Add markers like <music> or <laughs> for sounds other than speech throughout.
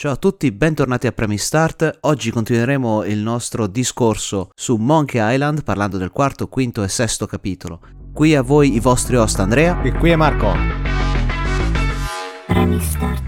Ciao a tutti, bentornati a Premi Start. Oggi continueremo il nostro discorso su Monkey Island parlando del quarto, quinto e sesto capitolo. Qui a voi i vostri host Andrea E qui è Marco. Premi Start.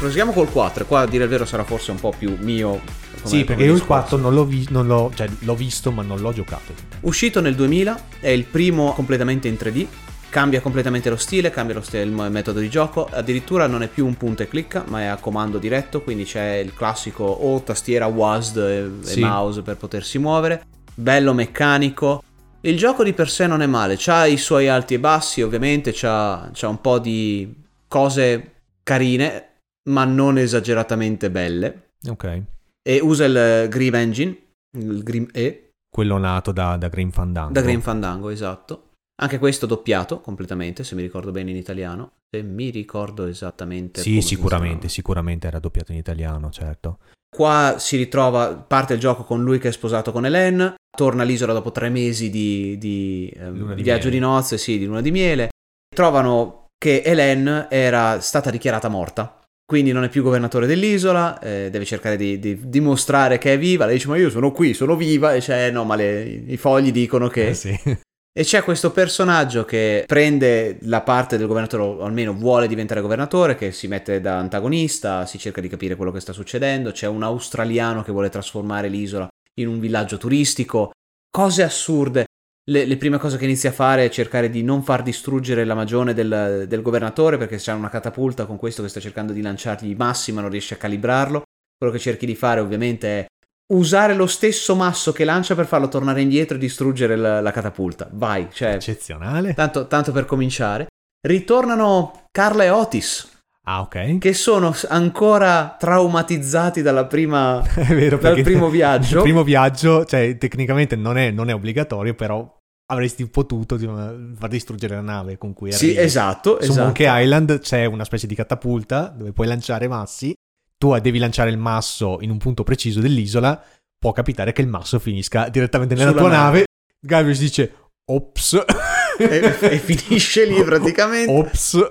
Proseguiamo col 4, qua a dire il vero sarà forse un po' più mio. Come- sì, perché io il discorso. 4 non l'ho, vi- non l'ho- cioè, l'ho visto ma non l'ho giocato. Uscito nel 2000, è il primo completamente in 3D, cambia completamente lo stile, cambia lo stile, il metodo di gioco, addirittura non è più un punta e clicca, ma è a comando diretto, quindi c'è il classico o tastiera WASD e, e Sì. mouse per potersi muovere, bello meccanico. Il gioco di per sé non è male, c'ha i suoi alti e bassi, ovviamente, c'ha, c'ha un po' di cose carine, ma non esageratamente belle. Ok. E usa il Grim Engine, il Grim E, Quello nato da, da Green Fandango. da Green Fandango, esatto. Anche questo doppiato completamente, se mi ricordo bene in italiano. Se mi ricordo esattamente. Sì, sicuramente, sicuramente era doppiato in italiano, certo. Qua si ritrova, parte il gioco con lui che è sposato con Hélène, torna all'isola dopo tre mesi di, di, ehm, di viaggio miele. di nozze, sì, di luna di miele. Trovano che Hélène era stata dichiarata morta. Quindi non è più governatore dell'isola, eh, deve cercare di, di dimostrare che è viva. Lei dice: Ma io sono qui, sono viva. E c'è, no, ma le- i fogli dicono che. Eh, sì. E c'è questo personaggio che prende la parte del governatore, o almeno vuole diventare governatore, che si mette da antagonista, si cerca di capire quello che sta succedendo. C'è un australiano che vuole trasformare l'isola in un villaggio turistico. Cose assurde. Le, le prime cose che inizia a fare è cercare di non far distruggere la magione del, del governatore perché c'è una catapulta con questo che sta cercando di lanciargli i massi ma non riesce a calibrarlo. Quello che cerchi di fare ovviamente è usare lo stesso masso che lancia per farlo tornare indietro e distruggere la, la catapulta. Vai, cioè, Eccezionale. tanto, tanto per cominciare. Ritornano Carla e Otis, Ah, ok. che sono ancora traumatizzati dalla prima, <laughs> È vero, dal primo viaggio. <laughs> Il primo viaggio, cioè, tecnicamente non è, non è obbligatorio, però avresti potuto far distruggere la nave con cui Sì, arrivi. esatto, Su esatto. Monkey Island c'è una specie di catapulta dove puoi lanciare massi. Tu devi lanciare il masso in un punto preciso dell'isola. Può capitare che il masso finisca direttamente nella Sulla tua nave. nave. Gabriel dice: Ops. E, e finisce lì <laughs> praticamente. Ops.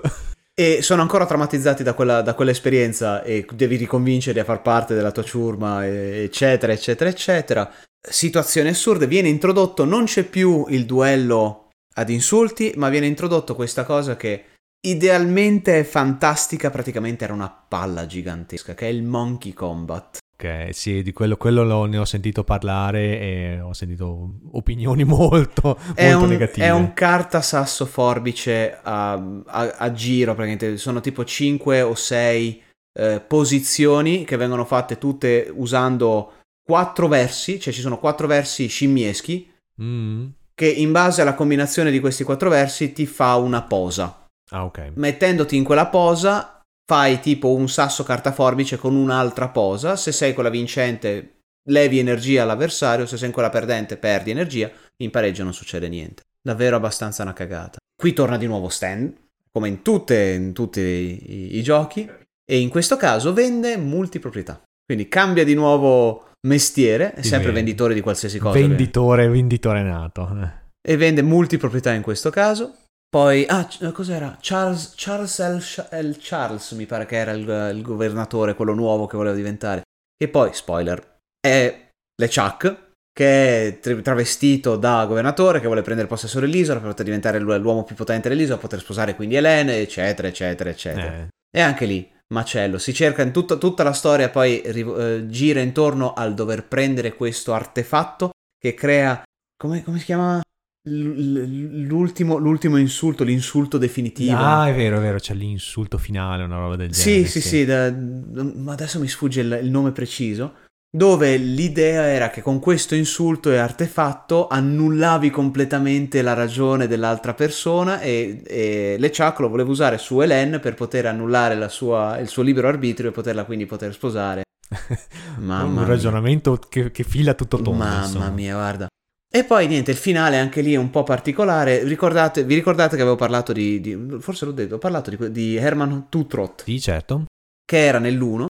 E sono ancora traumatizzati da, quella, da quell'esperienza e devi riconvincerli a far parte della tua ciurma, eccetera, eccetera, eccetera. Situazioni assurde. Viene introdotto, non c'è più il duello ad insulti, ma viene introdotto questa cosa che idealmente è fantastica, praticamente era una palla gigantesca, che è il Monkey Combat. Ok, sì, di quello, quello lo- ne ho sentito parlare e ho sentito opinioni <laughs> molto, È molto un, negative. è un carta sasso forbice a, a- a giro, praticamente sono tipo 5 o 6 posizioni che vengono fatte tutte usando quattro versi, cioè ci sono quattro versi scimmieschi Mm. che in base alla combinazione di questi quattro versi ti fa una posa. Ah, ok. Mettendoti in quella posa fai tipo un sasso carta forbice con un'altra posa, se sei quella vincente levi energia all'avversario, se sei in quella perdente perdi energia, in pareggio non succede niente. Davvero abbastanza una cagata. Qui torna di nuovo Stan, come in, tutte, in tutti i, i giochi, e in questo caso vende multiproprietà. Quindi cambia di nuovo mestiere, è sempre venditore di qualsiasi cosa. Venditore, venditore nato. E vende multiproprietà in questo caso. Poi, ah, c- cos'era? Charles, Charles L. L. Charles, mi pare che era il, il governatore, quello nuovo che voleva diventare. E poi, spoiler, è LeChuck, che è tra- travestito da governatore, che vuole prendere possesso dell'isola per poter diventare l'u- l'uomo più potente dell'isola, poter sposare quindi Helene, eccetera, eccetera, eccetera. Eh, E anche lì, macello, si cerca in tutta, tutta la storia, poi eh, gira intorno al dover prendere questo artefatto che crea, come, come si chiama? L'ultimo, l'ultimo insulto, l'insulto definitivo. Ah, è vero, è vero, c'è l'insulto finale, una roba del sì, genere. sì, sì, da- ma adesso mi sfugge il, il nome preciso. Dove l'idea era che con questo insulto e artefatto annullavi completamente la ragione dell'altra persona e, e LeChuck lo voleva usare su Hélène per poter annullare la sua- il suo libero arbitrio e poterla quindi poter sposare. <laughs> Mamma un ragionamento che, che fila tutto tondo. Mamma insomma. mia, guarda. E poi niente, il finale anche lì è un po' particolare. Ricordate, vi ricordate che avevo parlato di, di- forse l'ho detto, ho parlato di, di Herman Tutrot, Sì, certo. che era nell'1.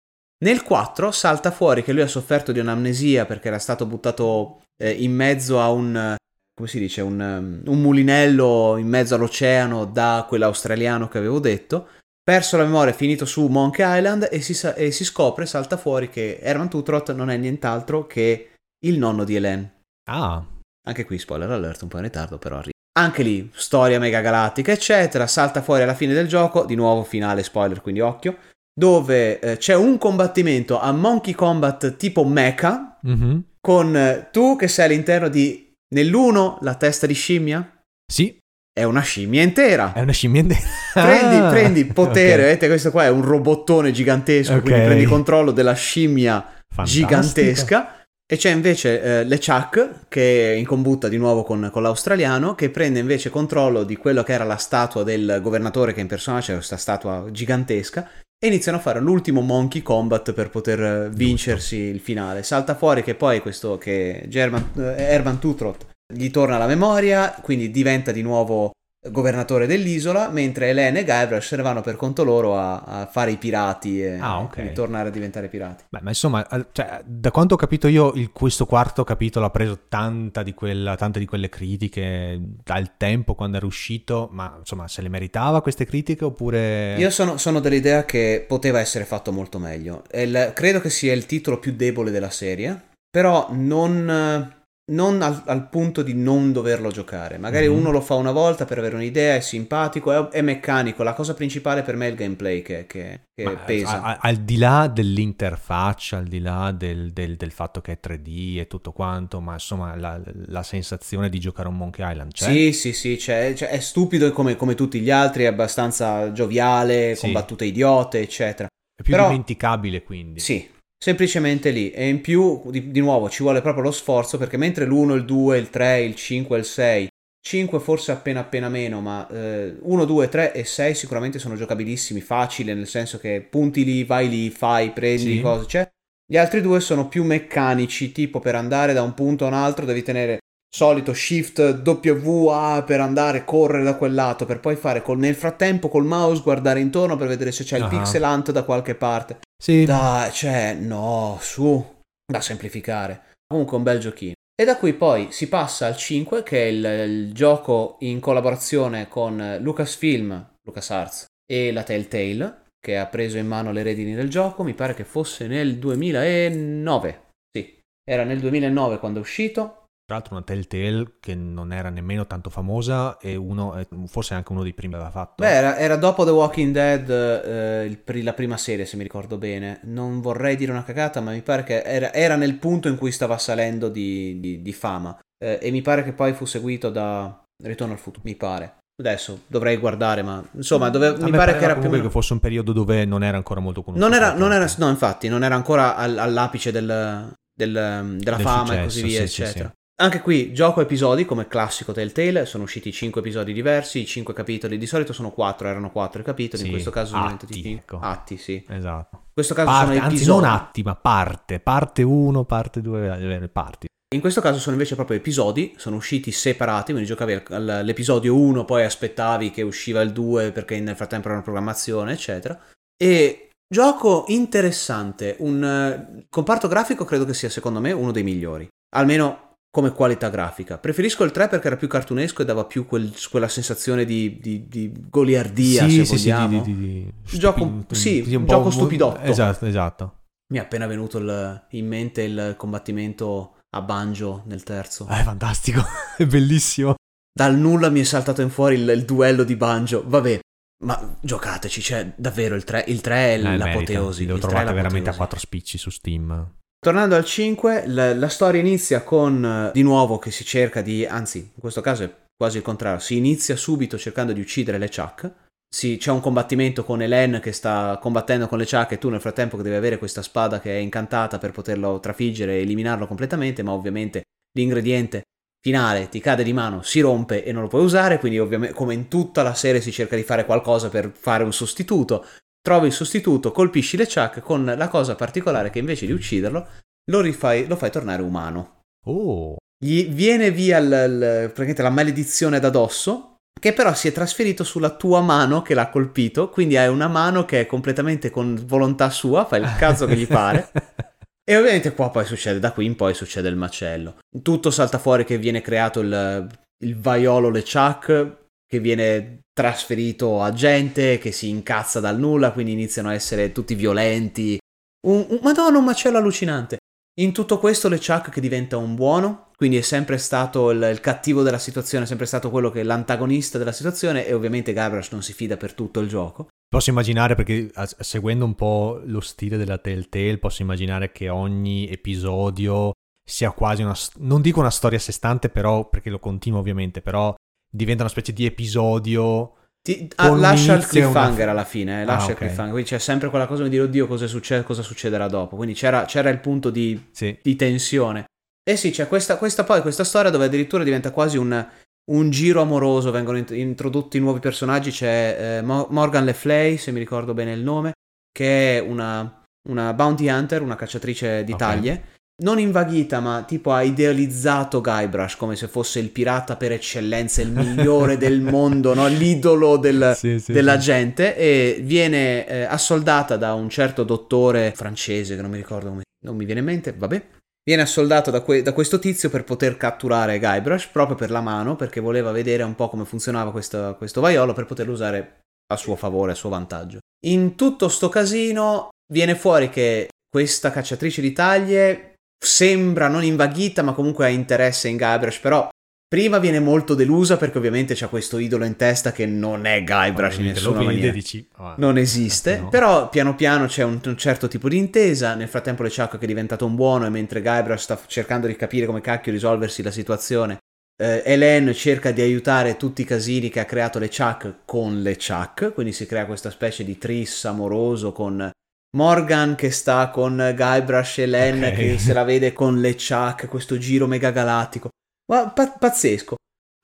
Nel 4 salta fuori che lui ha sofferto di un'amnesia perché era stato buttato eh, in mezzo a un, come si dice, un, un mulinello in mezzo all'oceano da quell'australiano che avevo detto. Perso la memoria, finito su Monkey Island e si, e si scopre, salta fuori che Herman Tutrot non è nient'altro che il nonno di Hélène. Ah, Anche qui, spoiler alert, un po' in ritardo, però arriva. Anche lì, storia mega galattica, eccetera. Salta fuori alla fine del gioco, di nuovo finale spoiler, quindi occhio. Dove eh, c'è un combattimento a Monkey Combat tipo mecha, mhm. con eh, tu che sei all'interno di. Nell'uno la testa di scimmia sì, è una scimmia intera. è una scimmia intera. Prendi, Ah, prendi potere, ok. vedete, questo qua è un robottone gigantesco, Ok. quindi prendi controllo della scimmia Fantastica. gigantesca. E c'è invece eh, LeChuck che è in combutta di nuovo con, con l'australiano, che prende invece controllo di quello che era la statua del governatore che impersona, c'è questa statua gigantesca, e iniziano a fare l'ultimo Monkey Combat per poter eh, vincersi il finale. Salta fuori che poi questo che German, eh, Herman Tutrot gli torna la memoria, quindi diventa di nuovo governatore dell'isola, mentre Elena e Guybrush vanno per conto loro a, a fare i pirati e Ah, ok. quindi tornare a diventare pirati. Beh, ma insomma, cioè, da quanto ho capito io, il- questo quarto capitolo ha preso tanta di quella, tante di quelle critiche dal tempo quando era uscito, ma insomma, se le meritava queste critiche oppure... Io sono, sono dell'idea che poteva essere fatto molto meglio. Il- credo che sia il titolo più debole della serie, però non, non al, al punto di non doverlo giocare. Magari Mhm. uno lo fa una volta per avere un'idea, è simpatico, è, è meccanico. La cosa principale per me è il gameplay che, che- che Ma, pesa. a- a- al di là dell'interfaccia, al di là del, del- del fatto che è 3D e tutto quanto, ma insomma la, la sensazione di giocare a un Monkey Island c'è? Sì, sì, sì, c'è- c'è- è stupido come, come tutti gli altri, è abbastanza gioviale, Sì. con battute idiote, eccetera. È più Però- dimenticabile quindi. Sì, semplicemente lì. E in più, di, di nuovo, ci vuole proprio lo sforzo perché mentre l'1, il 2, il 3, il 5 e il 6, 5 forse appena appena meno, ma eh, 1, 2, 3 e 6 sicuramente sono giocabilissimi, facili, nel senso che punti lì, vai lì, fai, prendi Sì. cose, c'è. Gli altri due sono più meccanici, tipo per andare da un punto a un altro devi tenere solito shift W A per andare, correre da quel lato, per poi fare col- nel frattempo col mouse guardare intorno per vedere se c'è il Ah. pixel hunt da qualche parte. Sì. Dai, cioè, no, su, da semplificare. Comunque un bel giochino. E da qui poi si passa al 5, che è il, il gioco in collaborazione con Lucasfilm, LucasArts e la Telltale, che ha preso in mano le redini del gioco. Mi pare che fosse nel 2009. Sì, era nel 2009 quando è uscito. Tra l'altro una Telltale che non era nemmeno tanto famosa e uno, eh, forse anche uno dei primi che aveva fatto. Beh, era, era dopo The Walking Dead eh, il la prima serie, se mi ricordo bene. Non vorrei dire una cagata, ma mi pare che era, era nel punto in cui stava salendo di, di- di fama. Eh, e mi pare che poi fu seguito da Ritorno al futuro, mi pare. Adesso dovrei guardare, ma insomma, dove- mi pare che era più che fosse un periodo dove non era ancora molto conosciuto. Non era, non era, no, infatti, non era ancora al- all'apice del- del- della Del fama e successo, così via, sì, eccetera. sì. Anche qui gioco episodi come classico Telltale, sono usciti 5 episodi diversi, 5 capitoli, di solito sono 4, erano 4 i capitoli, Sì, in questo caso sono atti, diventati 5. ecco. Atti, sì. In Esatto. questo caso Parte, sono anzi, episodi. non atti, ma parte. Parte 1, parte 2, parti. In questo caso sono invece proprio episodi, sono usciti separati, quindi giocavi al- al- all'episodio 1, poi aspettavi che usciva il 2 perché nel frattempo era una programmazione, eccetera. E gioco interessante, un eh, comparto grafico credo che sia secondo me uno dei migliori, almeno come qualità grafica. Preferisco il 3 perché era più cartunesco e dava più quel- quella sensazione di, di- di goliardia, se vogliamo. di, di, di- Gioco- sì, di un gioco stupidotto. Esatto, esatto. Mi è appena venuto il- in mente il combattimento a banjo nel terzo. È fantastico, <laughs> è bellissimo. Dal nulla mi è saltato in fuori il, il duello di banjo. Vabbè, ma giocateci, cioè, davvero il 3, il 3 è Eh, merita. l'apoteosi. 3 è trovato veramente a l'apoteosi. quattro spicci su Steam. Tornando al 5, la, la storia inizia con eh, di nuovo che si cerca di, anzi, in questo caso è quasi il contrario, si inizia subito cercando di uccidere le Chuck. Si- c'è un combattimento con Helen che sta combattendo con le Chuck e tu nel frattempo che devi avere questa spada che è incantata per poterlo trafiggere e eliminarlo completamente, ma ovviamente l'ingrediente finale ti cade di mano, si rompe e non lo puoi usare, quindi ovviamente come in tutta la serie si cerca di fare qualcosa per fare un sostituto. Trovi il sostituto, colpisci le Chuck con la cosa particolare che invece di ucciderlo lo, rifai, lo fai tornare umano. Oh, Gli viene via il- praticamente la maledizione da dosso, che però si è trasferito sulla tua mano che l'ha colpito, quindi hai una mano che è completamente con volontà sua, fa il cazzo che gli pare. <laughs> E ovviamente qua poi succede, da qui in poi succede il macello. Tutto salta fuori che viene creato il, il vaiolo LeChuck che viene trasferito a gente che si incazza dal nulla, quindi iniziano a essere tutti violenti. Un, un, madonna, un macello allucinante. In tutto questo LeChuck che diventa un buono, quindi è sempre stato il, il, cattivo della situazione, è sempre stato quello che è l'antagonista della situazione e ovviamente Guybrush non si fida per tutto il gioco. Posso immaginare, perché seguendo un po' lo stile della Telltale, posso immaginare che ogni episodio sia quasi una, non dico una storia a sé stante, però, perché lo continua ovviamente, però diventa una specie di episodio... Ti, ah, lascia il cliffhanger una... alla fine, eh, lascia ah, okay. il cliffhanger, quindi c'è sempre quella cosa di dire oddio cosa, succede, cosa succederà dopo, quindi c'era, c'era il punto di, sì. di, tensione. E sì, c'è questa, questa, poi questa storia dove addirittura diventa quasi un, un giro amoroso, vengono introdotti nuovi personaggi, c'è eh, Morgan Le Flay, se mi ricordo bene il nome, che è una, una bounty hunter, una cacciatrice di okay. taglie, non invaghita, ma tipo ha idealizzato Guybrush come se fosse il pirata per eccellenza, il migliore del mondo, no? l'idolo del, <laughs> sì, sì, della sì. gente, e viene eh, assoldata da un certo dottore francese, che non mi ricordo come, non mi viene in mente, vabbè, Viene assoldato da, que- da, questo tizio per poter catturare Guybrush proprio per la mano, perché voleva vedere un po' come funzionava questo, questo vaiolo per poterlo usare a suo favore, a suo vantaggio. In tutto sto casino viene fuori che questa cacciatrice di taglie sembra non invaghita, ma comunque ha interesse in Guybrush, però Prima viene molto delusa perché ovviamente c'ha questo idolo in testa che non è Guybrush in nessuna maniera. Dici, oh, non esiste, no. però piano piano c'è un, un, certo tipo di intesa. Nel frattempo LeChuck che è diventato un buono e mentre Guybrush sta cercando di capire come cacchio risolversi la situazione, eh, Hélène cerca di aiutare tutti i casini che ha creato LeChuck con LeChuck, quindi si crea questa specie di tris amoroso con Morgan che sta con Guybrush e Hélène okay. che se la vede con LeChuck, questo giro megagalattico. Ma pa- pazzesco.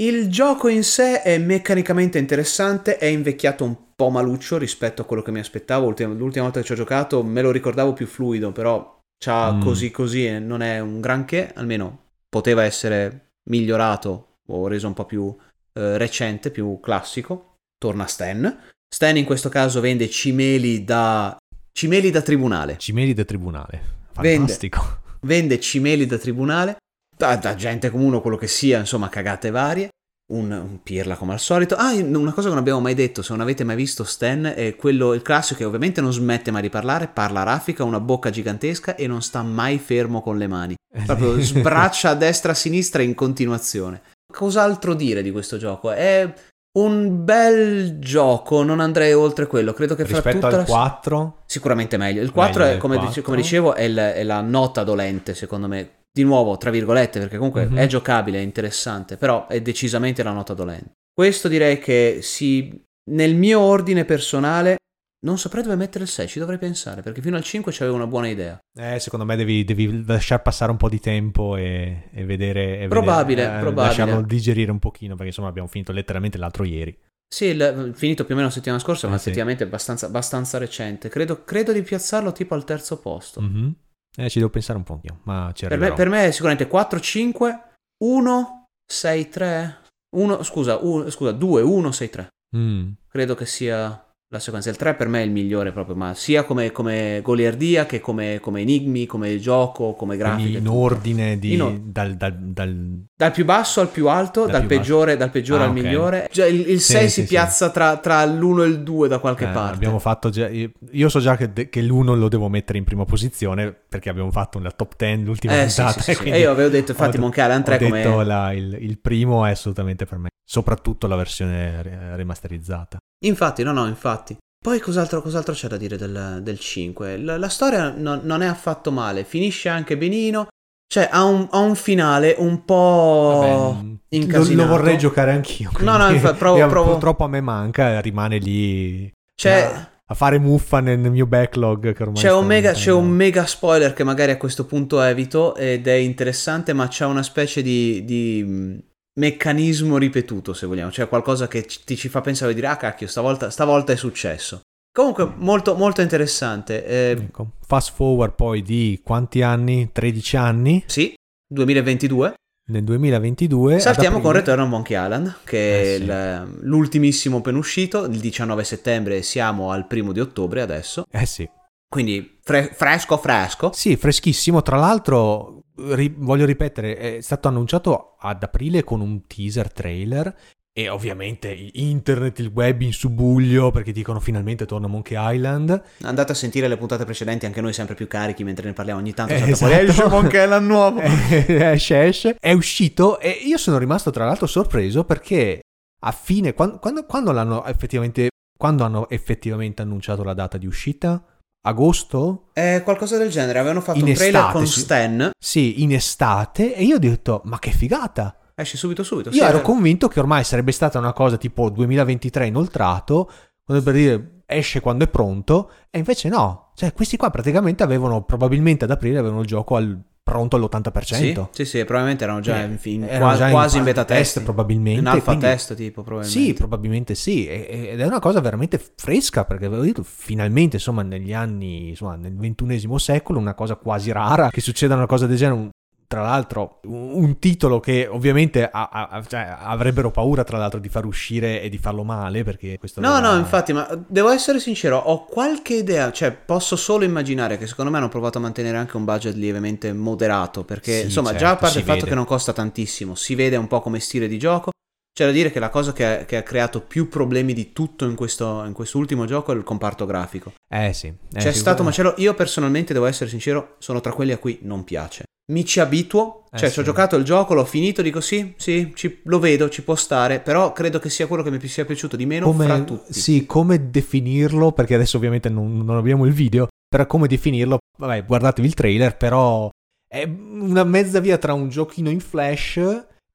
Il gioco in sé è meccanicamente interessante, è invecchiato un po' maluccio rispetto a quello che mi aspettavo. L'ultima, l'ultima volta che ci ho giocato me lo ricordavo più fluido, però c'ha mm. così così e non è un granché, almeno poteva essere migliorato o reso un po' più eh, recente, più classico. Torna Stan. Stan in questo caso vende cimeli da cimeli da tribunale. Cimeli da tribunale. Fantastico. Vende, vende cimeli da tribunale da, da gente comune quello che sia, insomma, cagate varie. Un, un, pirla come al solito. Ah, una cosa che non abbiamo mai detto, se non avete mai visto Stan, è quello, il classico che ovviamente non smette mai di parlare, parla raffica, una bocca gigantesca e non sta mai fermo con le mani. Eh Proprio sbraccia a destra e a sinistra in continuazione. Cos'altro dire di questo gioco? È un bel gioco, non andrei oltre quello. Credo che rispetto fra tutta al 4 sicuramente meglio. Il 4 meglio è, come, 4. come, dicevo è, il, è la nota dolente, secondo me di nuovo, tra virgolette, perché comunque mm-hmm. è giocabile, è interessante, però è decisamente la nota dolente. Questo direi che si, nel mio ordine personale non saprei dove mettere il 6, ci dovrei pensare, perché fino al 5 c'avevo una buona idea. Eh, secondo me devi, devi lasciar passare un po' di tempo e, e vedere... E probabile, vedere, eh, probabile. Lasciarlo digerire un pochino, perché insomma abbiamo finito letteralmente l'altro ieri. Sì, il, finito più o meno la settimana scorsa, ma eh, effettivamente sì. abbastanza, abbastanza recente. Credo, credo, di piazzarlo tipo al terzo posto. Mm-hmm. Eh, ci devo pensare un po', ma ci per me, per me è sicuramente 4, 5, 1, 6, 3. 1, scusa, 1, scusa 2, 1, 6, 3. Mm. Credo che sia la sequenza. Il 3 per me è il migliore proprio, ma sia come, come goliardia che come, come, enigmi, come gioco, come grafica. In ordine di, in or- dal, dal, dal... dal, più basso al più alto, dal, più peggiore, dal peggiore ah, al okay. migliore. Cioè, il, il 6 sì, si sì, piazza sì. Tra, tra, l'1 e il 2 da qualche eh, parte. Abbiamo fatto già, io so già che, che, l'1 lo devo mettere in prima posizione perché abbiamo fatto una top 10 l'ultima eh, puntata. E io avevo detto, infatti, Monkey Island 3 come... Detto la, il, il primo è assolutamente per me, soprattutto la versione remasterizzata. Infatti, no, no, infatti. Poi cos'altro, cos'altro c'è da dire del, del 5? La, la storia non, non, è affatto male, finisce anche benino. Cioè, ha un, ha un finale un po' Vabbè, incasinato. Lo, lo, vorrei giocare anch'io. No, no, infatti, provo, <laughs> provo... Purtroppo a me manca, rimane lì... Cioè... A, a fare muffa nel, nel, mio backlog che ormai c'è un, mega, c'è un mega spoiler che magari a questo punto evito ed è interessante ma c'è una specie di, di meccanismo ripetuto, se vogliamo, cioè qualcosa che ti ci fa pensare e dire, ah cacchio, stavolta, stavolta è successo. Comunque molto, molto interessante. Eh, ecco. Fast forward poi di quanti anni? 13 anni? Sì, 2022. Nel 2022 saltiamo con Return of Monkey Island che eh, sì. è l'ultimissimo appena uscito il 19 settembre siamo al primo di ottobre adesso eh sì Quindi fre- fresco fresco. Sì, freschissimo. Tra l'altro, ri- voglio ripetere, è stato annunciato ad aprile con un teaser trailer e ovviamente internet, il web in subbuglio perché dicono finalmente torna Monkey Island. Andate a sentire le puntate precedenti, anche noi sempre più carichi mentre ne parliamo ogni tanto. Eh, salta esatto. esce Monkey Island nuovo. <laughs> esce, esce. È uscito e io sono rimasto tra l'altro sorpreso perché a fine, quando, quando, quando l'hanno effettivamente, quando hanno effettivamente annunciato la data di uscita? Agosto? È qualcosa del genere, avevano fatto In un trailer estate, con sì. Stan. Sì, in estate e io ho detto ma che figata! Esce subito subito. Io Sì, ero eh, convinto che ormai sarebbe stata una cosa tipo 2023 inoltrato, come per dire esce quando è pronto, e invece no. Cioè, questi qua praticamente avevano, probabilmente ad aprile, avevano il gioco al, pronto all'80%. Sì, sì, sì, probabilmente erano già Eh, in, in- erano qua- già in quasi in, beta test, test. probabilmente, In alfa quindi- test, tipo, probabilmente. Sì, probabilmente sì, ed è una cosa veramente fresca perché avevo detto finalmente, insomma, negli anni, insomma, nel ventunesimo secolo, una cosa quasi rara che succeda una cosa del genere. Tra l'altro, un, titolo che ovviamente ha- ha- cioè, avrebbero paura, tra l'altro, di far uscire e di farlo male perché questo No, aveva- no, infatti, ma devo essere sincero, ho qualche idea, cioè posso solo immaginare che secondo me hanno provato a mantenere anche un budget lievemente moderato, perché Sì, insomma, certo, già a parte si il fatto vede. che non costa tantissimo, si vede un po' come stile di gioco, c'è da dire che la cosa che ha, che ha creato più problemi di tutto in questo in quest'ultimo gioco è il comparto grafico. Eh sì. eh, C'è stato un macello, io personalmente devo essere sincero, sono tra quelli a cui non piace. Mi ci abituo, Eh, cioè sì. ci ho giocato il gioco, l'ho finito, dico sì, sì, ci- lo vedo, ci può stare, però credo che sia quello che mi sia piaciuto di meno fra come, tutti. sì, come definirlo, perché adesso ovviamente non, non abbiamo il video, però come definirlo, vabbè, guardatevi il trailer, però è una mezza via tra un giochino in flash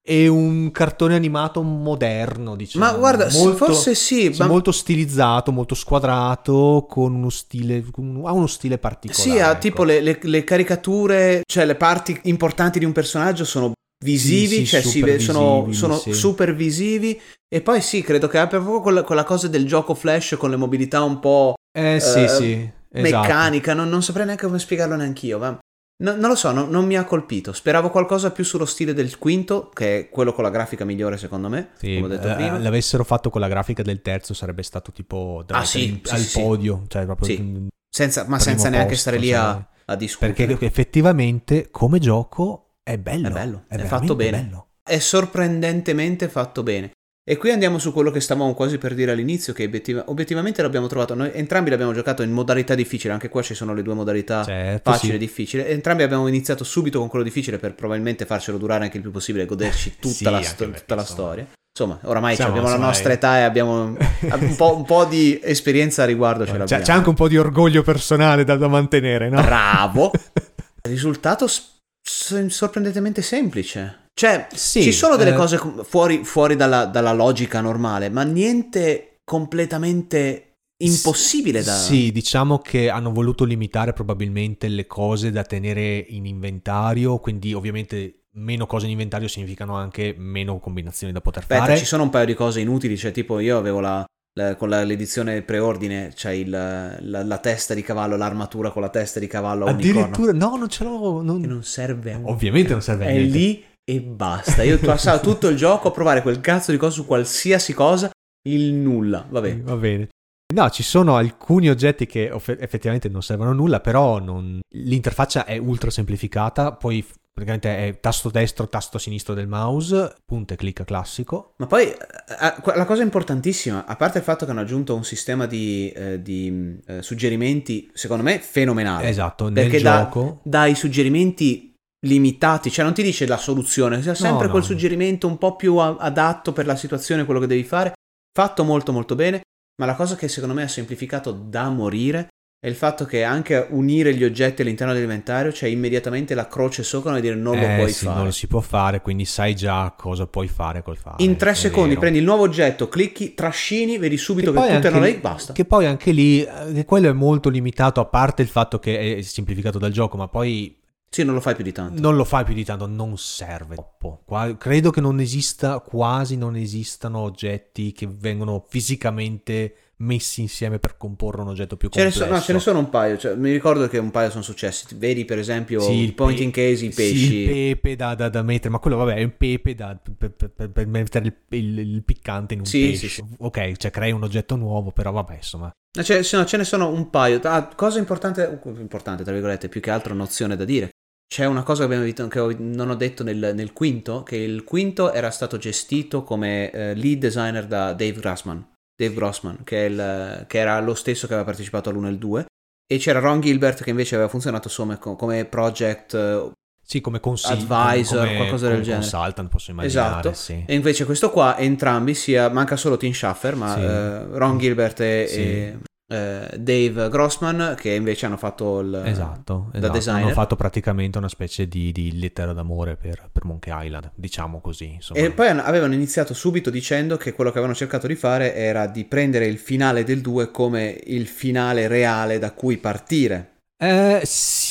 e un cartone animato moderno, diciamo. Ma guarda, molto, forse sì, sì, ma- molto stilizzato, molto squadrato, con uno stile, ha uno stile particolare. Sì, ha ecco. tipo le, le- le caricature, cioè le parti importanti di un personaggio sono visivi, Sì, sì, cioè si ve- sono, sono super visivi. E poi sì, credo che abbia proprio quella, quella cosa del gioco flash con le mobilità un po' Eh sì, eh, sì, esatto. meccanica, non, non saprei neanche come spiegarlo neanch'io. Ma no- non lo so, no- non mi ha colpito. Speravo qualcosa più sullo stile del quinto, che è quello con la grafica migliore secondo me, Sì, come ho detto eh, prima. l'avessero fatto con la grafica del terzo sarebbe stato tipo Ah, sì, al sì, podio, cioè proprio Sì. Senza, ma senza neanche posto, stare lì cioè. a, a discutere. perché effettivamente come gioco è bello, È bello, è veramente fatto bene. bello. è sorprendentemente fatto bene. E qui andiamo su quello che stavamo quasi per dire all'inizio, che obiettiva- obiettivamente l'abbiamo trovato. Noi entrambi l'abbiamo giocato in modalità difficile, anche qua ci sono le due modalità Certo, facile sì. e difficile. Entrambi abbiamo iniziato subito con quello difficile per probabilmente farcelo durare anche il più possibile e goderci <laughs> tutta, Sì, la, sto- tutta la storia. Insomma, oramai Siamo, abbiamo la nostra età e abbiamo <laughs> un po', un po' di esperienza a riguardo. Ce C'è, l'abbiamo. c'è anche un po' di orgoglio personale da, da mantenere, no? Bravo! <laughs> Risultato s- sorprendentemente semplice. Cioè, Sì, ci sono delle eh, cose fuori, fuori dalla, dalla logica normale, ma niente completamente impossibile da... Sì, diciamo che hanno voluto limitare probabilmente le cose da tenere in inventario, quindi ovviamente meno cose in inventario significano anche meno combinazioni da poter Aspetta, fare. ci sono un paio di cose inutili, cioè tipo io avevo la... la- con la- l'edizione preordine c'è il- la, la testa di cavallo, l'armatura con la testa di cavallo a unicorno, Addirittura, no, non ce l'ho. non- non serve a Ovviamente non serve a è niente. lì e basta. Io passavo tutto il gioco a provare quel cazzo di cosa su qualsiasi cosa, il nulla. Vabbè. Va bene. No, ci sono alcuni oggetti che off- effettivamente non servono a nulla, però non- l'interfaccia è ultra semplificata, poi praticamente è tasto destro, tasto sinistro del mouse, punta e clicca classico. Ma poi eh, eh, la cosa importantissima, a parte il fatto che hanno aggiunto un sistema di, eh, di, eh, suggerimenti, secondo me fenomenale. Esatto, nel dà, gioco... dà i suggerimenti limitati, cioè non ti dice la soluzione, sia sempre no. quel suggerimento un po' più a- adatto per la situazione, quello che devi fare. Fatto molto molto bene, ma la cosa che secondo me ha semplificato da morire è il fatto che anche unire gli oggetti all'interno dell'inventario c'è immediatamente la croce sopra e dire non lo Eh, puoi sì, fare. Non lo si può fare, quindi sai già cosa puoi fare col fare. In tre secondi vero. prendi il nuovo oggetto, clicchi, trascini, vedi subito che, è anche una lì- basta. Che poi anche lì, eh, che quello è molto limitato, a parte il fatto che è semplificato dal gioco, ma poi Sì, non lo fai più di tanto. non lo fai più di tanto, non serve troppo. Qua- credo che non esista, quasi non esistano oggetti che vengono fisicamente messi insieme per comporre un oggetto più Ce ne, complesso. so- no, ce ne sono un paio, cioè, mi ricordo che un paio sono successi. Vedi per esempio Sì, il point pe- in case, i sì, pesci. il pepe da, da- da mettere, ma quello vabbè è un pepe da- per, per- per- per mettere il, il- il piccante in un Sì, pesce. sì, sì. Ok, cioè crei un oggetto nuovo, però vabbè insomma. Cioè, no, ce ne sono un paio. Ah, cosa importante, importante, tra virgolette, più che altro nozione da dire. C'è una cosa che, abbiamo, che non ho detto nel, nel, quinto, che il quinto era stato gestito come eh, lead designer da Dave Grossman, Dave Grossman che, il, che, era lo stesso che aveva partecipato all'1 e al 2, e c'era Ron Gilbert che invece aveva funzionato come, come project eh, sì, come consiglio, advisor, come, qualcosa come del genere. consultant, posso immaginare. Esatto. Sì. E invece questo qua, entrambi, sia, manca solo Tim Schaffer, ma Sì. eh, Ron Gilbert e, Sì. e, Dave Grossman, che invece hanno fatto il... Esatto, da esatto. designer. hanno fatto praticamente una specie di, di lettera d'amore per, per Monkey Island, diciamo così. Insomma. E poi avevano iniziato subito dicendo che quello che avevano cercato di fare era di prendere il finale del 2 come il finale reale da cui partire. Eh, sì,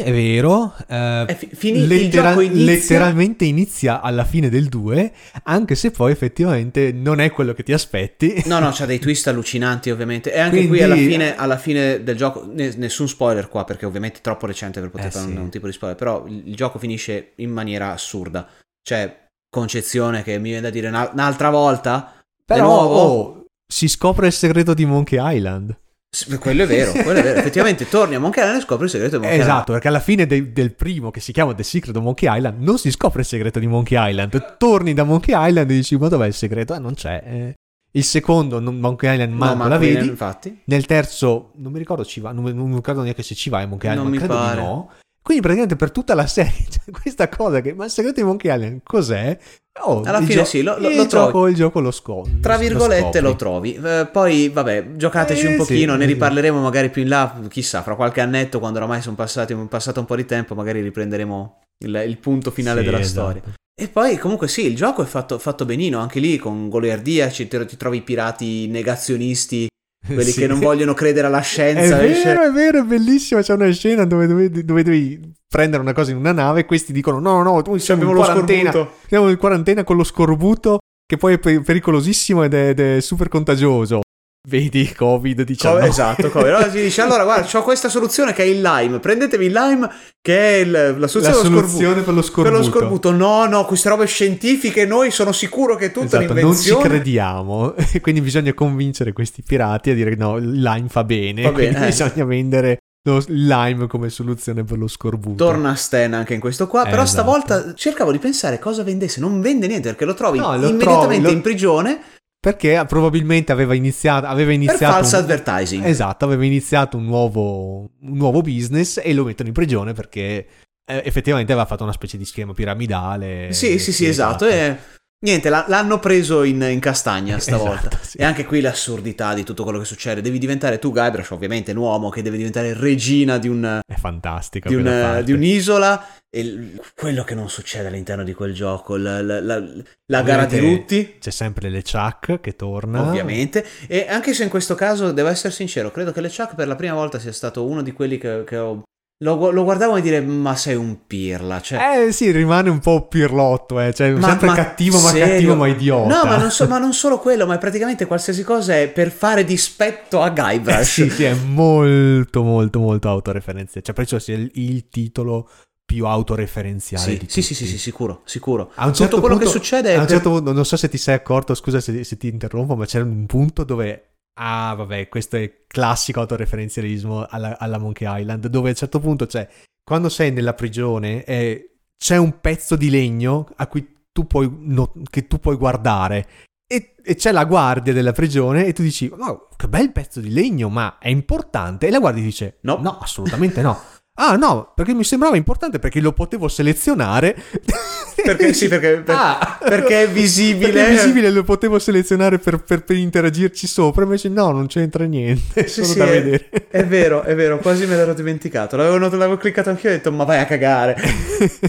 è vero. eh, È fi- il gioco inizia- Letteralmente inizia alla fine del 2, anche se poi effettivamente non è quello che ti aspetti. No, no, c'ha dei twist allucinanti ovviamente. E anche Quindi- qui alla fine, alla fine del gioco, ne- nessun spoiler qua perché ovviamente è troppo recente per poter Eh, fare un, sì. un tipo di spoiler, però il, gioco finisce in maniera assurda. Cioè, concezione che mi viene da dire una- un'altra volta, Però oh, si scopre il segreto di Monkey Island. Quello è vero, <laughs> quello è vero. Effettivamente torni a Monkey Island e scopri il segreto di Monkey Esatto, perché alla fine de- del primo che si chiama The Secret of Monkey Island non si scopre il segreto di Monkey Island. Torni da Monkey Island e dici ma dov'è il segreto? Eh, non c'è. eh. Il secondo, non- Monkey Island, Island. No, manco ma la vedi. Infatti. Nel terzo, non mi ricordo ci va, non, mi- non mi ricordo neanche se ci va in Monkey Non Island, ma mi credo pare. di no. Quindi praticamente per tutta la serie <laughs> c'è questa cosa che, ma il segreto di Monkey Island cos'è? Oh, Alla fine gio- sì, lo- lo- il lo gioco, trovi. il gioco lo scopri. Tra virgolette lo trovi. Eh, poi, vabbè, giocateci Eh, un pochino, sì, ne sì. riparleremo magari più in là. Chissà, fra qualche annetto, quando oramai sono passati, passato un po' di tempo, magari riprenderemo il, il punto finale Sì, della esatto. storia. E poi, comunque, sì, il gioco è fatto, fatto benino, anche lì con goliardia. Ci, ti trovi i pirati negazionisti, quelli Sì. che non vogliono credere alla È scienza. vero, dice- è vero, è bellissimo. C'è una scena dove, dove- dove devi prendere una cosa in una nave e questi dicono: No, no, tu siamo in quarantena. scorbuto. Siamo in quarantena con lo scorbuto, che poi è per- pericolosissimo ed è, ed è super contagioso. Vedi, Covid-19. Co- esatto, come no? si dice allora guarda, ho questa soluzione che è il lime. Prendetevi il lime che è il- la La soluzione, scorbuto. soluzione per lo Per scorbuto. lo scorbuto, no, no, queste robe scientifiche, noi sono sicuro che è tutta Esatto, non ci un'invenzione. crediamo. E <laughs> quindi bisogna convincere questi pirati a dire: No, il lime fa bene. Va bene, quindi eh. bisogna vendere il lime come soluzione per lo scorbuto. Torna Stan anche in questo qua, Eh, però esatto. stavolta cercavo di pensare cosa vendesse, non vende niente perché lo trovi No, lo immediatamente trovi, lo- in prigione Perché probabilmente aveva iniziato. Aveva per iniziato false un- advertising. Esatto, aveva iniziato un nuovo, un nuovo business e lo mettono in prigione perché eh, effettivamente aveva fatto una specie di schema piramidale. Sì, sì, sì, esatto. E niente, l'hanno preso in, in castagna <laughs> stavolta. Esatto, sì. E anche qui l'assurdità di tutto quello che succede. Devi diventare tu, Guybrush, ovviamente un uomo che deve diventare regina di un, È fantastica. di, un- di un'isola e quello che non succede all'interno di quel gioco, la, la- la- la gara di lutti, C'è sempre LeChuck che torna. ovviamente, e anche se in questo caso devo essere sincero, credo che LeChuck per la prima volta sia stato uno di quelli che, che ho... Lo, lo guardavo e dire, ma sei un pirla, cioè... Eh sì, rimane un po' pirlotto, eh. cioè, Ma- sempre ma cattivo, ma serio? cattivo, ma idiota. No, ma non, so- ma non solo quello, ma è praticamente qualsiasi cosa è per fare dispetto a Eh, Guybrush. sì, sì, è molto, molto, molto autoreferenziale. Cioè, penso sia il, il titolo più autoreferenziale Sì, di sì, sì, tutti. sì, sì, sicuro, sicuro. A un Tutto certo quello punto- che succede A un certo punto, non so se ti sei accorto, scusa se, se ti interrompo, ma c'era un punto dove. Ah, vabbè, questo è classico autoreferenzialismo alla, alla Monkey Island, dove a un certo punto c'è. Quando sei nella prigione, eh, c'è un pezzo di legno a cui tu puoi, no- che tu puoi guardare. E, e c'è la guardia della prigione e tu dici, oh, che bel pezzo di legno, ma è importante? E la guardia dice, No. no, assolutamente no. Ah no, perché mi sembrava importante perché lo potevo selezionare. <laughs> Perché sì, perché, per- Ah. perché è visibile. Perché è visibile, lo potevo selezionare per, per- per interagirci sopra, invece no, non c'entra niente, è Sì, solo sì, da è, vedere. è vero, è vero, quasi me l'ero dimenticato. L'avevo, not- l'avevo cliccato anch'io e ho detto, ma vai a cagare. <laughs>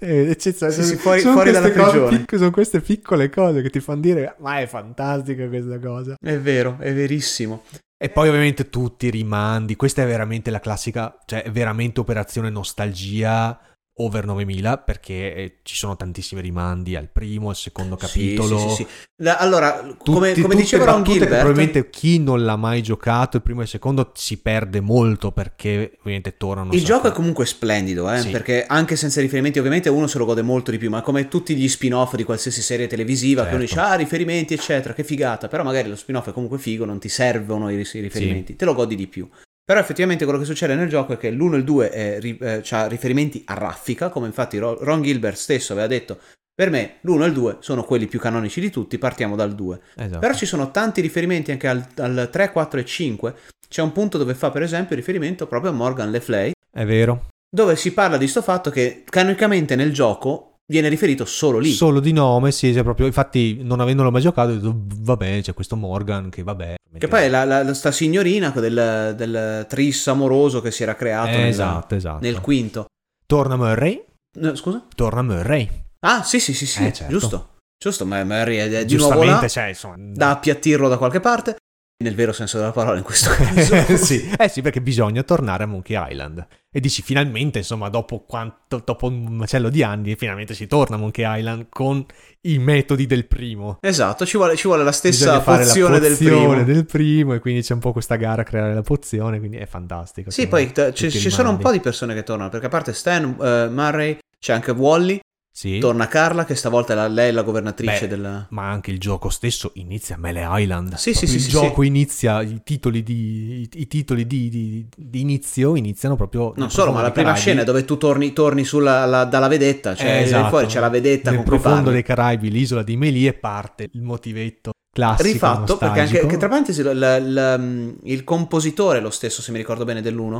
Eh, eccezionale. Sì, sì, fuori- Sono fuori dalla prigione. pic- sono queste piccole cose che ti fanno dire, ma è fantastica questa cosa. È vero, è verissimo. E poi ovviamente tutti i rimandi, questa è veramente la classica, cioè veramente operazione nostalgia over 9000 perché eh, ci sono tantissimi rimandi al primo, al secondo capitolo. Sì, sì, sì, Allora, tutti, come, come diceva Ron Gilbert, probabilmente chi non l'ha mai giocato il primo e il secondo si perde molto perché ovviamente tornano. Il gioco è comunque splendido, eh, perché anche senza riferimenti ovviamente uno se lo gode molto di più, ma come tutti gli spin-off di qualsiasi serie televisiva certo. che uno dice certo. ah riferimenti eccetera, che figata, però magari lo spin-off è comunque figo, non ti servono i riferimenti, te lo godi di più. Però effettivamente quello che succede nel gioco è che l'1 e il 2 eh, eh, ha riferimenti a raffica, come infatti Ron Gilbert stesso aveva detto, per me l'1 e il 2 sono quelli più canonici di tutti, partiamo dal 2. Esatto. Però ci sono tanti riferimenti anche al, al 3, 4 e 5. C'è un punto dove fa per esempio riferimento proprio a Morgan Le Flay. È vero. Dove si parla di sto fatto che canonicamente nel gioco viene riferito solo lì. Solo di nome, sì, cioè proprio, infatti non avendolo mai giocato ho detto vabbè, c'è questo Morgan che vabbè. Che poi è la, la, sta signorina del, del tris amoroso che si era creato eh, nel, esatto, esatto. nel quinto. Torna Murray. No, scusa? Torna Murray. Ah, sì, sì, sì, sì, eh, certo. giusto. Giusto, ma Murray è di nuovo là, cioè, insomma, da appiattirlo da qualche parte nel vero senso della parola in questo <laughs> caso. sì. Eh sì, perché bisogna tornare a Monkey Island. E dici finalmente, insomma, dopo, quanto, dopo un macello di anni, finalmente si torna a Monkey Island con i metodi del primo. Esatto, ci vuole, ci vuole la stessa pozione, del primo. del primo. E quindi c'è un po' questa gara a creare la pozione, quindi è fantastico. Sì, poi t- c- ci sono un po' di persone che tornano, perché a parte Stan, uh, Murray, c'è anche Wally, sì. Torna Carla, che stavolta la, lei è la governatrice Beh, del. Ma anche il gioco stesso inizia a Mele Island. Sì, sì, sì. Il sì, gioco sì. inizia, i titoli, di, i, i titoli di, di, di, inizio iniziano proprio. Non solo, ma la prima Caraibi. scena è dove tu torni, torni sulla, la, dalla vedetta, cioè eh, esatto. fuori c'è la vedetta Nel profondo dei Caraibi, l'isola di Melie, parte il motivetto classico. Rifatto, perché anche, che, tra parentesi, l, l, l, il compositore è lo stesso, se mi ricordo bene, dell'uno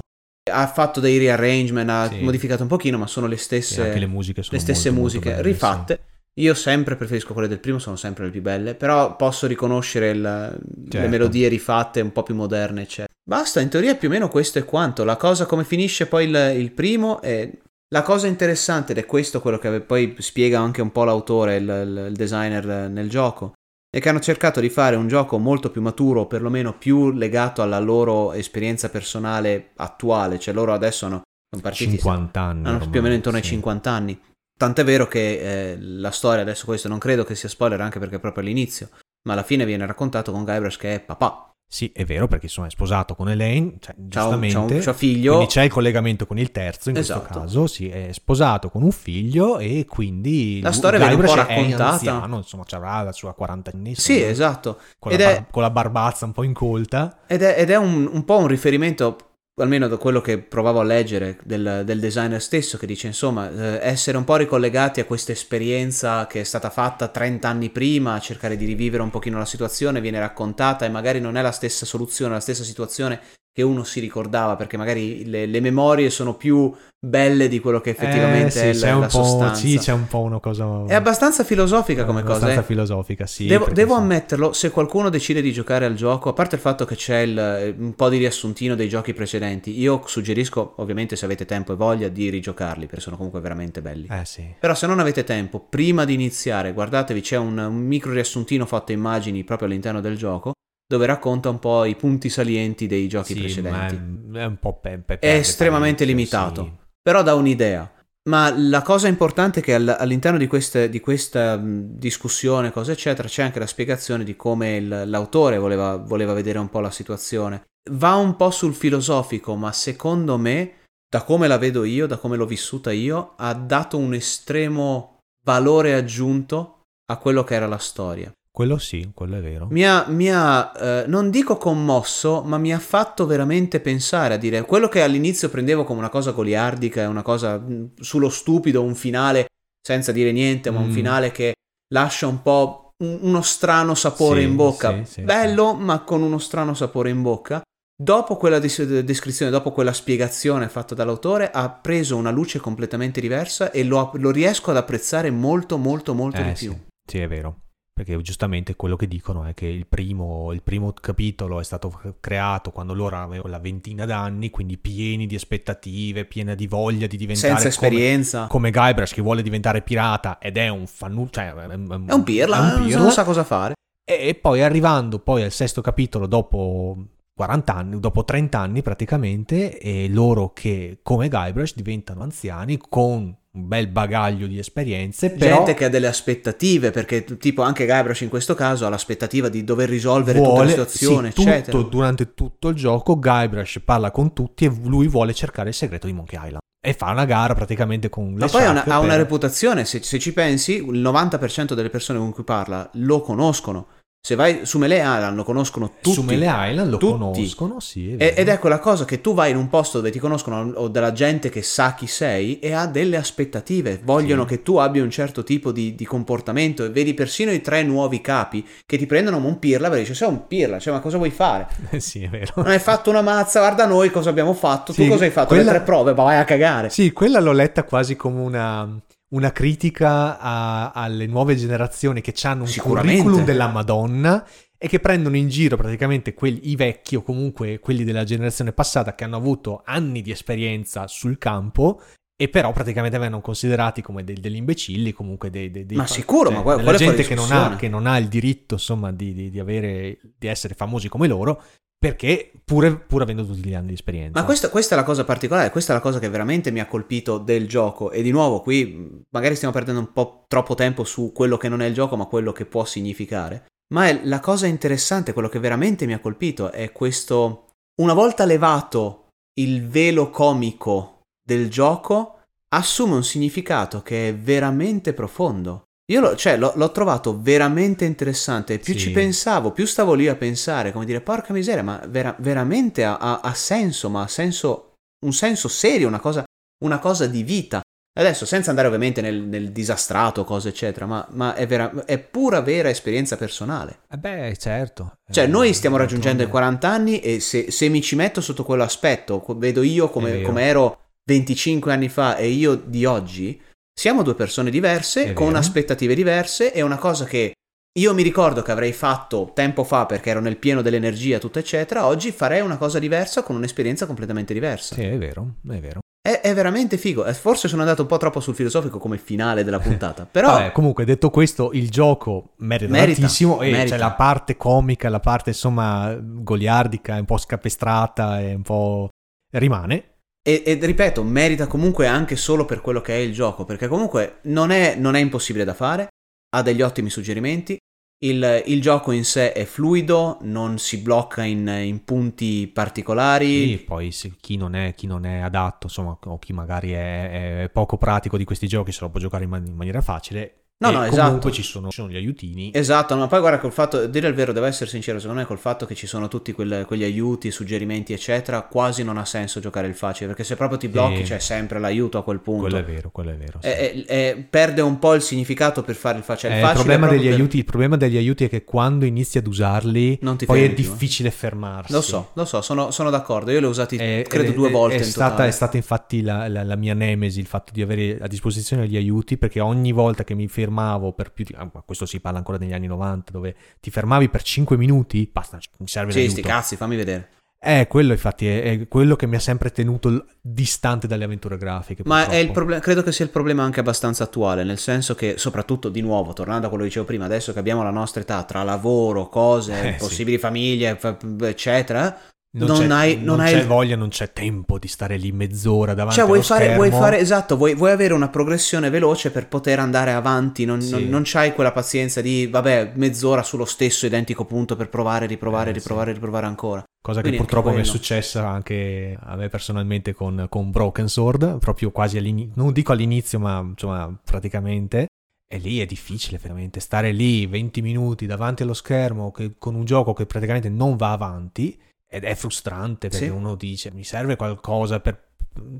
ha fatto dei rearrangement, ha sì. modificato un pochino, ma sono le stesse, le musiche, sono le stesse molto, musiche molto belle, rifatte. Sì. Io sempre preferisco quelle del primo, sono sempre le più belle, però posso riconoscere il, certo. le melodie rifatte un po' più moderne, eccetera. Basta, in teoria più o meno questo è quanto. La cosa come finisce poi il, il primo è... La cosa interessante, ed è questo quello che poi spiega anche un po' l'autore, il, il designer nel gioco, e che hanno cercato di fare un gioco molto più maturo, o perlomeno più legato alla loro esperienza personale attuale, cioè loro adesso hanno, sono partiti 50 anni, hanno ormai, più o meno intorno sì. ai 50 anni. Tant'è vero che eh, la storia, adesso questo non credo che sia spoiler anche perché è proprio all'inizio, ma alla fine viene raccontato con Guybrush che è papà. Sì, è vero perché insomma è sposato con Elaine, cioè, giustamente, c'ha un, figlio. Quindi c'è il collegamento con il terzo in esatto. questo caso, sì, è sposato con un figlio e quindi la storia viene un po' raccontata. Anziano, insomma, avrà la sua 40 anni. Sì, esatto. Con, ed la, è, con la barbazza un po' incolta. Ed è, ed è un, un po' un riferimento almeno da quello che provavo a leggere del, del designer stesso, che dice insomma eh, essere un po' ricollegati a questa esperienza che è stata fatta 30 anni prima, cercare di rivivere un pochino la situazione, viene raccontata e magari non è la stessa soluzione, la stessa situazione che uno si ricordava, perché magari le, le memorie sono più belle di quello che effettivamente eh, sì, è la, la sostanza. Sì, c'è un po' una cosa... È abbastanza filosofica come cosa. È abbastanza cosa, filosofica, sì. Devo, devo sì. ammetterlo, se qualcuno decide di giocare al gioco, a parte il fatto che c'è il, un po' di riassuntino dei giochi precedenti, io suggerisco, ovviamente se avete tempo e voglia, di rigiocarli, perché sono comunque veramente belli. Eh sì. Però se non avete tempo, prima di iniziare, guardatevi, c'è un, un micro riassuntino fatto immagini proprio all'interno del gioco, dove racconta un po' i punti salienti dei giochi sì, precedenti. È, è, un po' pe- pe- È estremamente limitato, sì. però dà un'idea. Ma la cosa importante è che all'interno di, queste, di questa discussione, cose eccetera, c'è anche la spiegazione di come il, l'autore voleva, voleva vedere un po' la situazione. Va un po' sul filosofico, ma secondo me, da come la vedo io, da come l'ho vissuta io, ha dato un estremo valore aggiunto a quello che era la storia. Quello sì, quello è vero. Mi ha, mi ha eh, non dico commosso, ma mi ha fatto veramente pensare a dire quello che all'inizio prendevo come una cosa goliardica, una cosa mh, sullo stupido, un finale senza dire niente, ma mm. un finale che lascia un po' un, uno strano sapore sì, in bocca. Sì, sì, Bello, ma con uno strano sapore in bocca. Dopo quella des- descrizione, dopo quella spiegazione fatta dall'autore, ha preso una luce completamente diversa e lo, lo riesco ad apprezzare molto, molto, molto eh, di più. Sì, è vero perché giustamente quello che dicono è che il primo, il primo, capitolo è stato creato quando loro avevano quella ventina d'anni, quindi pieni di aspettative, piena di voglia di diventare senza esperienza come, come Guybrush che vuole diventare pirata ed è un fannuccio, cioè, è, è, un pirla, è un pirla. non sa cosa fare. E, e, poi arrivando poi al sesto capitolo dopo 40 anni, dopo 30 anni praticamente, e loro che come Guybrush diventano anziani con un bel bagaglio di esperienze. Però Gente che ha delle aspettative, perché tipo anche Guybrush in questo caso ha l'aspettativa di dover risolvere vuole, tutta la situazione, sì, eccetera. tutto, durante tutto il gioco Guybrush parla con tutti e lui vuole cercare il segreto di Monkey Island. E fa una gara praticamente con le Ma poi ha una, ha una per- reputazione, se, se ci pensi, il 90% delle persone con cui parla lo conoscono. Se vai su Melee Island lo conoscono tutti. Su Melee Island lo Tutti. conoscono, sì. è vero. Ed è quella cosa che tu vai in un posto dove ti conoscono o della gente che sa chi sei e ha delle aspettative, vogliono Sì. che tu abbia un certo tipo di, di comportamento e vedi persino i tre nuovi capi che ti prendono come un pirla perché dici sei un pirla, cioè ma cosa vuoi fare? <laughs> sì, è vero. Non hai fatto una mazza, guarda noi cosa abbiamo fatto, tu Sì, cosa hai fatto? quella- Le tre prove, ma vai a cagare. Sì, quella l'ho letta quasi come una, una critica a- alle nuove generazioni che hanno un curriculum della Madonna e che prendono in giro praticamente quelli, i vecchi o comunque quelli della generazione passata che hanno avuto anni di esperienza sul campo e però praticamente vengono considerati come dei- degli imbecilli, comunque dei, dei- dei Ma sicuro, ma que- della quello è fuori gente che non, ha, che non ha il diritto insomma di, di- di avere, di essere famosi come loro perché pure, pur avendo tutti gli anni di esperienza. Ma questa, questa è la cosa particolare, questa è la cosa che veramente mi ha colpito del gioco. E di nuovo, qui mh, magari stiamo perdendo un po' troppo tempo su quello che non è il gioco, ma quello che può significare. Ma è la cosa interessante, quello che veramente mi ha colpito è questo. Una volta levato il velo comico del gioco, assume un significato che è veramente profondo. Io lo- cioè, l'ho, l'ho trovato veramente interessante. Più Sì. ci pensavo, più stavo lì a pensare, come dire, porca miseria, ma vera- veramente ha, ha- ha senso, ma ha senso, un senso serio, una cosa, una cosa di vita. Adesso, senza andare ovviamente nel, nel disastrato, cose eccetera, ma, ma è, vera- è pura vera esperienza personale. Eh beh, certo. Cioè, Eh, noi stiamo raggiungendo i d'altronde- 40 anni e se, se mi ci metto sotto quell'aspetto, vedo io come, come ero 25 anni fa e io di oggi, siamo due persone diverse, È con vero. aspettative diverse, è una cosa che io mi ricordo che avrei fatto tempo fa perché ero nel pieno dell'energia, tutto eccetera, oggi farei una cosa diversa con un'esperienza completamente diversa. Sì, è vero, è vero. È, è veramente figo. Eh, Forse sono andato un po' troppo sul filosofico come finale della puntata, <laughs> però... Vabbè, comunque, detto questo, il gioco merita, Merita, tantissimo e merita. c'è la parte comica, la parte insomma goliardica, un po' scapestrata e un po' rimane. E, ed ripeto, merita comunque anche solo per quello che è il gioco, perché comunque non è, non è impossibile da fare, ha degli ottimi suggerimenti, il, il gioco in sé è fluido, non si blocca in, in punti particolari. Sì, poi chi, non è, chi non è adatto, insomma, o chi magari è, è poco pratico di questi giochi se lo può giocare in, man- in maniera facile. No, E no, comunque esatto. ci sono, ci sono gli aiutini. Esatto, ma poi guarda col fatto, dire il vero, devo essere sincero, secondo me col fatto che ci sono tutti quel- quegli aiuti, suggerimenti, eccetera, quasi non ha senso giocare il facile, perché se proprio ti blocchi Sì. c'è sempre l'aiuto a quel punto. Quello è vero, quello è vero. sì. E- e- e perde un po' il significato per fare il facile. Eh, Il il, facile problema è degli per- aiuti, il problema degli aiuti è che quando inizi ad usarli, poi è fermi più, eh. difficile fermarsi. Lo so, lo so, sono, sono d'accordo. Io li ho usati Eh, credo ed- due è- volte È in stata, è stata infatti la, la- la mia nemesi il fatto di avere a disposizione gli aiuti perché ogni volta che mi fermavo per più di... ah, ma questo si parla ancora negli anni 90 dove ti fermavi per 5 minuti, basta, mi serve Sì, sti l'aiuto. cazzi, fammi vedere. Eh, quello infatti è, è quello che mi ha sempre tenuto l- distante dalle avventure grafiche. Ma è il problema, credo che sia il problema anche abbastanza attuale, nel senso che, soprattutto di nuovo, tornando a quello che dicevo prima, adesso che abbiamo la nostra età, tra lavoro, cose, Eh, sì. possibili famiglie, fa- eccetera, Non, non c'è, hai- non non hai c'è voglia, non c'è tempo di stare lì mezz'ora davanti Cioè, vuoi allo fare, vuoi fare, esatto, vuoi, vuoi avere una progressione veloce per poter andare avanti, non, Sì. non, c'hai quella pazienza di, vabbè, mezz'ora sullo stesso identico punto per provare, riprovare, Eh, riprovare, riprovare ancora. Cosa che Quindi anche purtroppo mi è successa anche a me personalmente con, con Broken Sword, proprio quasi all'inizio, non dico all'inizio, ma insomma praticamente. E lì è difficile veramente stare lì 20 minuti davanti allo schermo che- con un gioco che praticamente non va avanti ed è frustrante perché Sì. uno dice mi serve qualcosa per...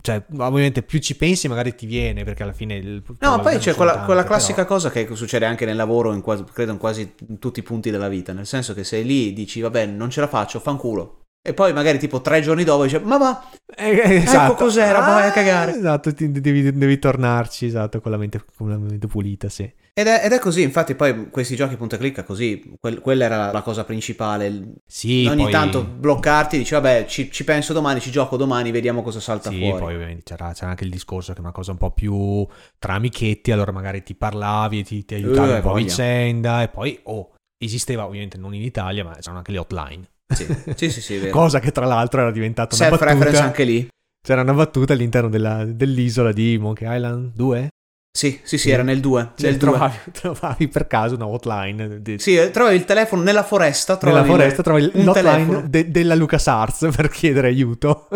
Cioè, ovviamente più ci pensi magari ti viene perché alla fine... Il, No, poi c'è quella, tante, quella però- classica cosa che succede anche nel lavoro, in quasi- credo in quasi tutti i punti della vita, nel senso che sei lì, dici, vabbè, non ce la faccio, fanculo. E poi magari tipo tre giorni dopo dici, ma va, <laughs> Eh, eh, esatto. cos'era, ma vai a cagare. Esatto, ti- devi, devi tornarci, esatto, con la mente, con la mente pulita, sì. Ed è, ed è così, infatti poi questi giochi punta clicca così, quel- quella era la cosa principale. Sì, Ogni poi- tanto bloccarti, dici vabbè ci, ci penso domani, ci gioco domani, vediamo cosa salta Sì, fuori. poi ovviamente c'era, c'era anche il discorso che è una cosa un po' più tra amichetti, allora magari ti parlavi, ti, ti aiutavi Eh, un po' a vicenda e poi, oh, esisteva ovviamente non in Italia, ma c'erano anche le hotline. Sì, sì, sì, sì. Cosa che tra l'altro era diventata una battuta. anche lì. C'era una battuta all'interno della- dell'isola di Monkey Island 2. Sì, sì, sì, era nel 2. Cioè, nel 2. trovavi, <laughs> trovavi per caso una hotline di- Sì, eh, trovavi il telefono nella foresta. nella trovavi foresta, trovavi l'hotline telefono. de- della LucasArts <laughs> per chiedere aiuto.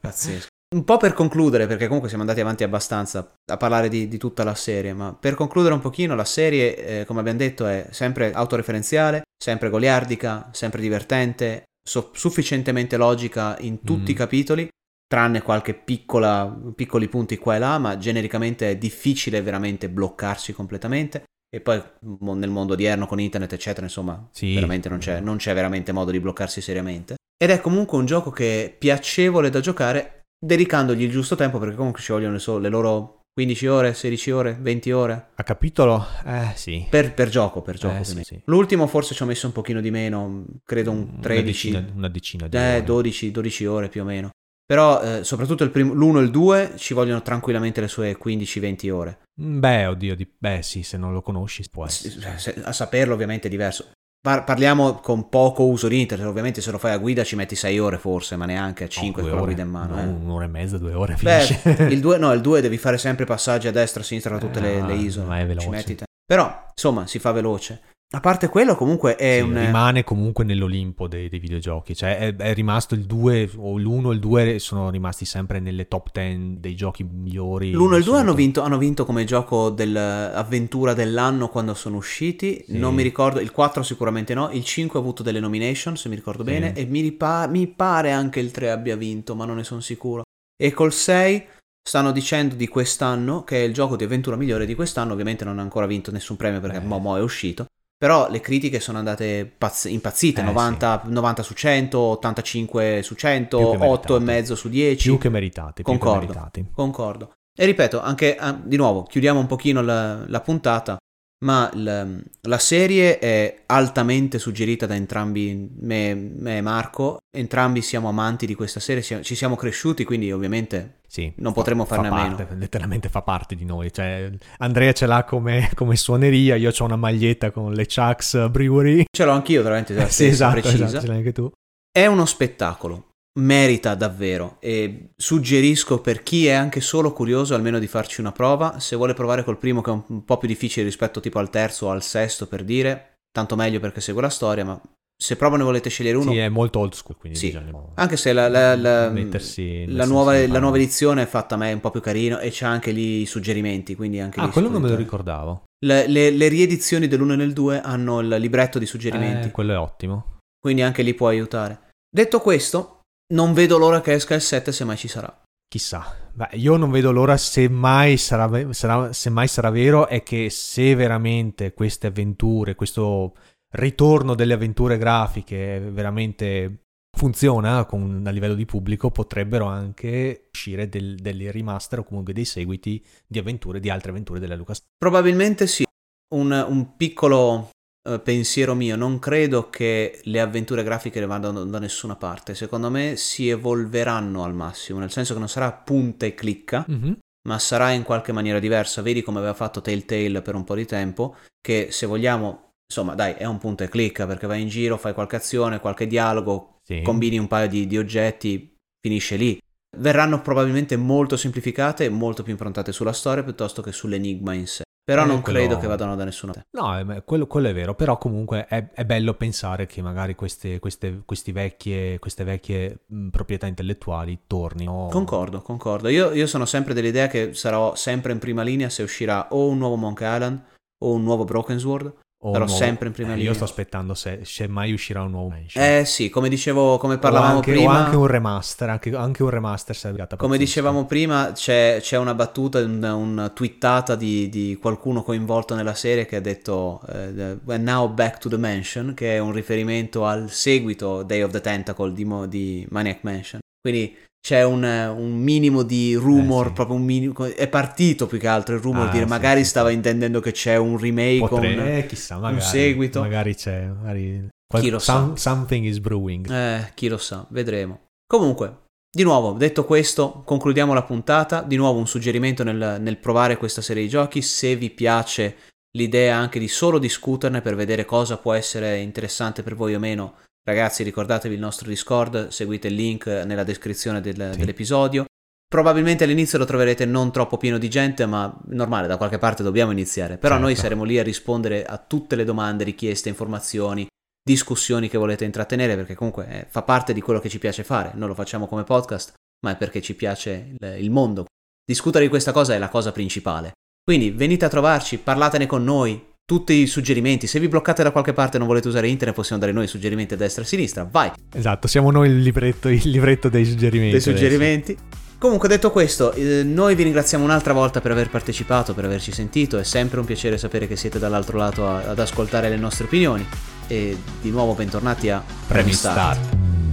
Pazzesco. Un po' per concludere, perché comunque siamo andati avanti abbastanza a parlare di, di tutta la serie, ma per concludere un pochino, la serie, eh, come abbiamo detto, è sempre autoreferenziale, sempre goliardica, sempre divertente, so- sufficientemente logica in tutti Mm. i capitoli, tranne qualche piccola, piccoli punti qua e là, ma genericamente è difficile veramente bloccarsi completamente. E poi nel mondo odierno con internet, eccetera, insomma, Sì. veramente non c'è, non c'è veramente modo di bloccarsi seriamente. Ed è comunque un gioco che è piacevole da giocare, dedicandogli il giusto tempo, perché comunque ci vogliono le, so- le loro 15 ore, 16 ore, 20 ore. A capitolo? Eh sì. Per, per gioco, per gioco. Eh, sì, sì. L'ultimo forse ci ho messo un pochino di meno, credo un Una 13, decina, una decina di eh, ore. 12, 12 ore più o meno. Però eh, soprattutto il primo- l'1 e il 2 ci vogliono tranquillamente le sue 15-20 ore. Mm, Beh, oddio, di- beh sì, se non lo conosci può essere. Se- A saperlo ovviamente è diverso. Par- parliamo con poco uso di internet, ovviamente se lo fai a guida ci metti 6 ore forse, ma neanche a 5 No, con due la ore. guida in mano. No, eh. Un'ora e mezza, due ore, Beh, finisce. <laughs> il 2 no, il 2 devi fare sempre passaggi a destra e a sinistra da tutte le, Ah, le isole. ma è veloce. Però, insomma, si fa veloce. A parte quello, comunque è Sì, un Rimane comunque nell'Olimpo dei, dei videogiochi, cioè è, è rimasto il 2 o l'1 e il 2 sono rimasti sempre nelle top 10 dei giochi migliori. L'1 e il 2 hanno vinto, hanno vinto come gioco dell'avventura dell'anno quando sono usciti. Sì. Non mi ricordo, il 4 sicuramente no. Il 5 ha avuto delle nomination, se mi ricordo Sì. bene. E mi, ripa- mi pare anche il 3 abbia vinto, ma non ne sono sicuro. E col 6 stanno dicendo di quest'anno che è il gioco di avventura migliore di quest'anno. Ovviamente non ha ancora vinto nessun premio perché Eh. mo, mo è uscito. Però le critiche sono andate pazz- impazzite: Eh, 90, 90 su 100, 85 su 100, Più che 8 e meritate. mezzo su 10. Più che meritate, più che Concordo. meritati. Concordo. E ripeto, anche di nuovo, chiudiamo un pochino la, la puntata, ma l- la serie è altamente suggerita da entrambi me, me e Marco, entrambi siamo amanti di questa serie, si- ci siamo cresciuti, quindi ovviamente Sì, Non fa- potremmo fa farne a meno. parte, Letteralmente fa parte di noi. Cioè, Andrea ce l'ha come, come suoneria, io ho una maglietta con le Chucks Brewery. ce l'ho anch'io veramente <laughs> sì, esatto, esatto, ce l'hai anche tu. È uno spettacolo, merita davvero e suggerisco per chi è anche solo curioso almeno di farci una prova, se vuole provare col primo che è un, po' più difficile rispetto tipo al terzo o al sesto per dire, tanto meglio perché segue la storia, ma se proprio ne volete scegliere uno, Sì, è molto old school, quindi Sì. bisogna anche se la, la- la- la nuova, nuova edizione è fatta a me un po' più carino e c'ha anche lì i suggerimenti, quindi anche Ah, quello non me lo ricordavo. Le, le- le riedizioni dell'1 e del 2 hanno il libretto di suggerimenti, Eh, quello è ottimo. quindi anche lì può aiutare. Detto questo, non vedo l'ora che esca il 7 se mai ci sarà. Chissà. Beh, io non vedo l'ora se mai sarà, sarà- se mai sarà vero è che se veramente queste avventure, questo ritorno delle avventure grafiche veramente funziona con, a livello di pubblico, potrebbero anche uscire del- delle remaster o comunque dei seguiti di avventure, di altre avventure della Lucas. Probabilmente sì. Un, un piccolo pensiero mio, non credo che le avventure grafiche vadano da nessuna parte. Secondo me si evolveranno al massimo, nel senso che non sarà punta e clicca, Mhm. ma sarà in qualche maniera diversa. Vedi come aveva fatto Telltale per un po' di tempo, che se vogliamo, insomma, dai, è un punta e clicca perché vai in giro, fai qualche azione, qualche dialogo, Sì. combini un paio di, di oggetti, finisce lì. Verranno probabilmente molto semplificate e molto più improntate sulla storia piuttosto che sull'enigma in sé. Però Eh, non quello- credo che vadano da nessuna parte. No, eh, quello, quello è vero, però comunque è, è bello pensare che magari queste, queste, questi vecchie, queste vecchie mh, proprietà intellettuali tornino. Concordo, concordo. Io, io sono sempre dell'idea che sarò sempre in prima linea se uscirà o un nuovo Monkey Island o un nuovo Broken Sword. O un nuovo- sempre in prima eh, linea. Io sto aspettando se, se mai uscirà un nuovo Mansion. Eh sì, come dicevo, come o parlavamo anche, prima. o anche un remaster, anche, anche un remaster sarebbe Come dicevamo prima, c'è, c'è una battuta, un- una tweetata di, di qualcuno coinvolto nella serie che ha detto eh, "We're now back to the mansion, che è un riferimento al seguito Day of the Tentacle di, di Maniac Mansion. Quindi c'è un, un minimo di rumor, Eh, sì. proprio un minimo, è partito più che altro il rumor Ah, di dire sì, magari sì, stava intendendo che c'è un remake Potre- con... eh, chissà, magari, seguito. Magari c'è. Magari, Chi lo sa. some- Something is brewing. Eh, chi lo sa, vedremo. Comunque, di nuovo, detto questo, concludiamo la puntata. Di nuovo un suggerimento nel, nel provare questa serie di giochi. Se vi piace l'idea anche di solo discuterne per vedere cosa può essere interessante per voi o meno, Ragazzi, ricordatevi il nostro Discord, seguite il link nella descrizione del, sì. dell'episodio. Probabilmente all'inizio lo troverete non troppo pieno di gente, ma normale, da qualche parte dobbiamo iniziare. Però certo. noi saremo lì a rispondere a tutte le domande, richieste, informazioni, discussioni che volete intrattenere, perché comunque eh, fa parte di quello che ci piace fare. Noi lo facciamo come podcast, ma è perché ci piace il, il mondo. Discutere di questa cosa è la cosa principale. Quindi venite a trovarci, parlatene con noi, tutti i suggerimenti. Se vi bloccate da qualche parte e non volete usare internet, possiamo dare noi suggerimenti a destra e a sinistra. Vai. Esatto, siamo noi il libretto, il libretto dei suggerimenti. Dei suggerimenti. Adesso. Comunque, detto questo, eh, noi vi ringraziamo un'altra volta per aver partecipato, per averci sentito. È sempre un piacere sapere che siete dall'altro lato a, ad ascoltare le nostre opinioni. E di nuovo bentornati a Premi Start.